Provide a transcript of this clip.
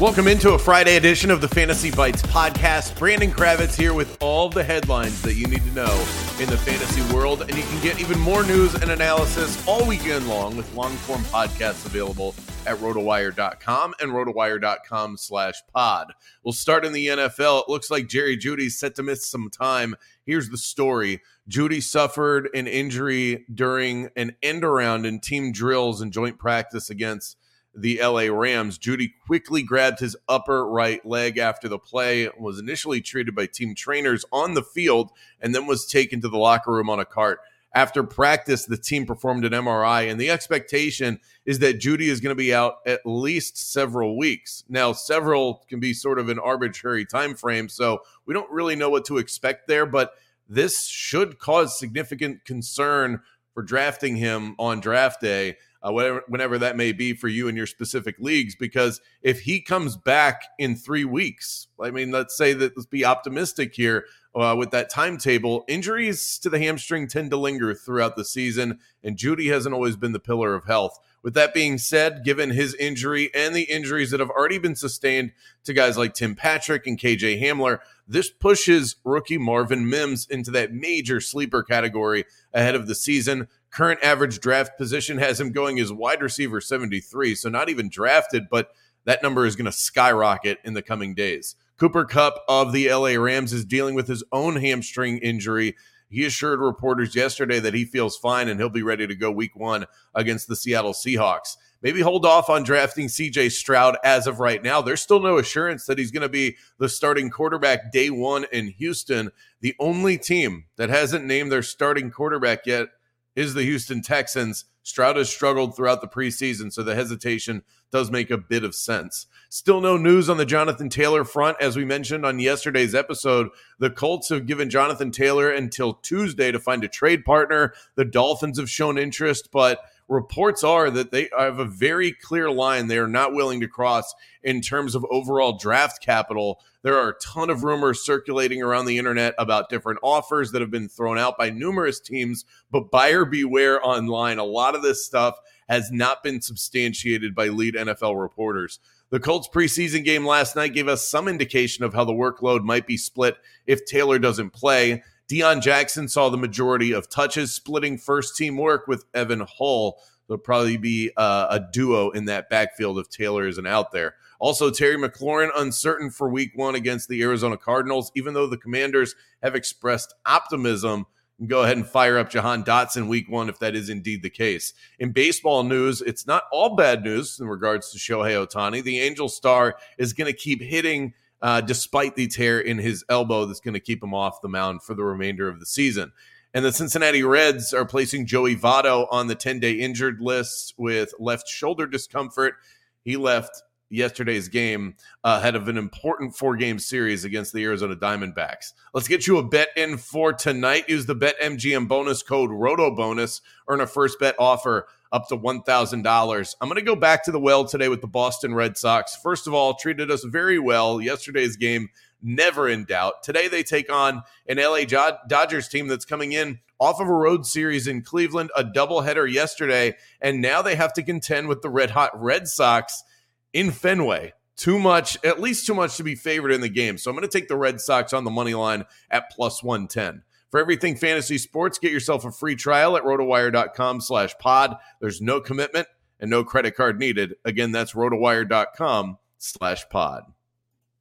Welcome into a Friday edition of the Fantasy Bites podcast. Brandon Kravitz here with all the headlines that you need to know in the fantasy world. And you can get even more news and analysis all weekend long with long form podcasts available at rotowire.com and rotowire.com slash pod. We'll start in the NFL. It looks like Jerry Jeudy's set to miss some time. Here's the story. Jeudy suffered an injury during an end around in team drills and joint practice against the LA Rams. Jeudy quickly grabbed his upper right leg after the play, was initially treated by team trainers on the field, and then was taken to the locker room on a cart. After practice, the team performed an MRI, and the expectation is that Jeudy is going to be out at least several weeks. Now, several can be sort of an arbitrary time frame, so we don't really know what to expect there, but this should cause significant concern for drafting him on draft day uh, whatever, whenever that may be for you in your specific leagues. Because if he comes back in three weeks, I mean, let's say that let's be optimistic here uh, with that timetable. Injuries to the hamstring tend to linger throughout the season, and Jeudy hasn't always been the pillar of health. With that being said, given his injury and the injuries that have already been sustained to guys like Tim Patrick and KJ Hamler, this pushes rookie Marvin Mims into that major sleeper category ahead of the season. Current average draft position has him going as wide receiver 73, so not even drafted, but that number is going to skyrocket in the coming days. Cooper Kupp of the LA Rams is dealing with his own hamstring injury. He assured reporters yesterday that he feels fine and he'll be ready to go week one against the Seattle Seahawks. Maybe hold off on drafting CJ Stroud as of right now. There's still no assurance that he's going to be the starting quarterback day one in Houston. The only team that hasn't named their starting quarterback yet is the Houston Texans. Stroud has struggled throughout the preseason, so the hesitation does make a bit of sense. Still no news on the Jonathan Taylor front. As we mentioned on yesterday's episode, the Colts have given Jonathan Taylor until Tuesday to find a trade partner. The Dolphins have shown interest, but reports are that they have a very clear line they are not willing to cross in terms of overall draft capital. There are a ton of rumors circulating around the internet about different offers that have been thrown out by numerous teams, but buyer beware online. A lot of this stuff has not been substantiated by lead NFL reporters. The Colts preseason game last night gave us some indication of how the workload might be split if Taylor doesn't play. Deon Jackson saw the majority of touches, splitting first team work with Evan Hull. There'll probably be uh, a duo in that backfield if Taylor isn't out there. Also, Terry McLaurin uncertain for week one against the Arizona Cardinals, even though the commanders have expressed optimism. Go ahead and fire up Jahan Dotson week one if that is indeed the case. In baseball news, it's not all bad news in regards to Shohei Ohtani. The Angel star is going to keep hitting uh, despite the tear in his elbow that's going to keep him off the mound for the remainder of the season. And the Cincinnati Reds are placing Joey Votto on the 10 day injured list with left shoulder discomfort. He left yesterday's game ahead of an important four game series against the Arizona Diamondbacks. Let's get you a bet in for tonight. Use the BetMGM bonus code ROTOBONUS. Earn a first bet offer up to $1,000. I'm going to go back to the well today with the Boston Red Sox. First of all, treated us very well. Yesterday's game, never in doubt. Today they take on an LA Dodgers team that's coming in off of a road series in Cleveland, a doubleheader yesterday, and now they have to contend with the red hot Red Sox in Fenway. too much, at least too much to be favored in the game. So I'm going to take the Red Sox on the money line at plus 110. For everything fantasy sports, get yourself a free trial at rotowire.com slash pod. There's no commitment and no credit card needed. Again, that's rotowire.com slash pod.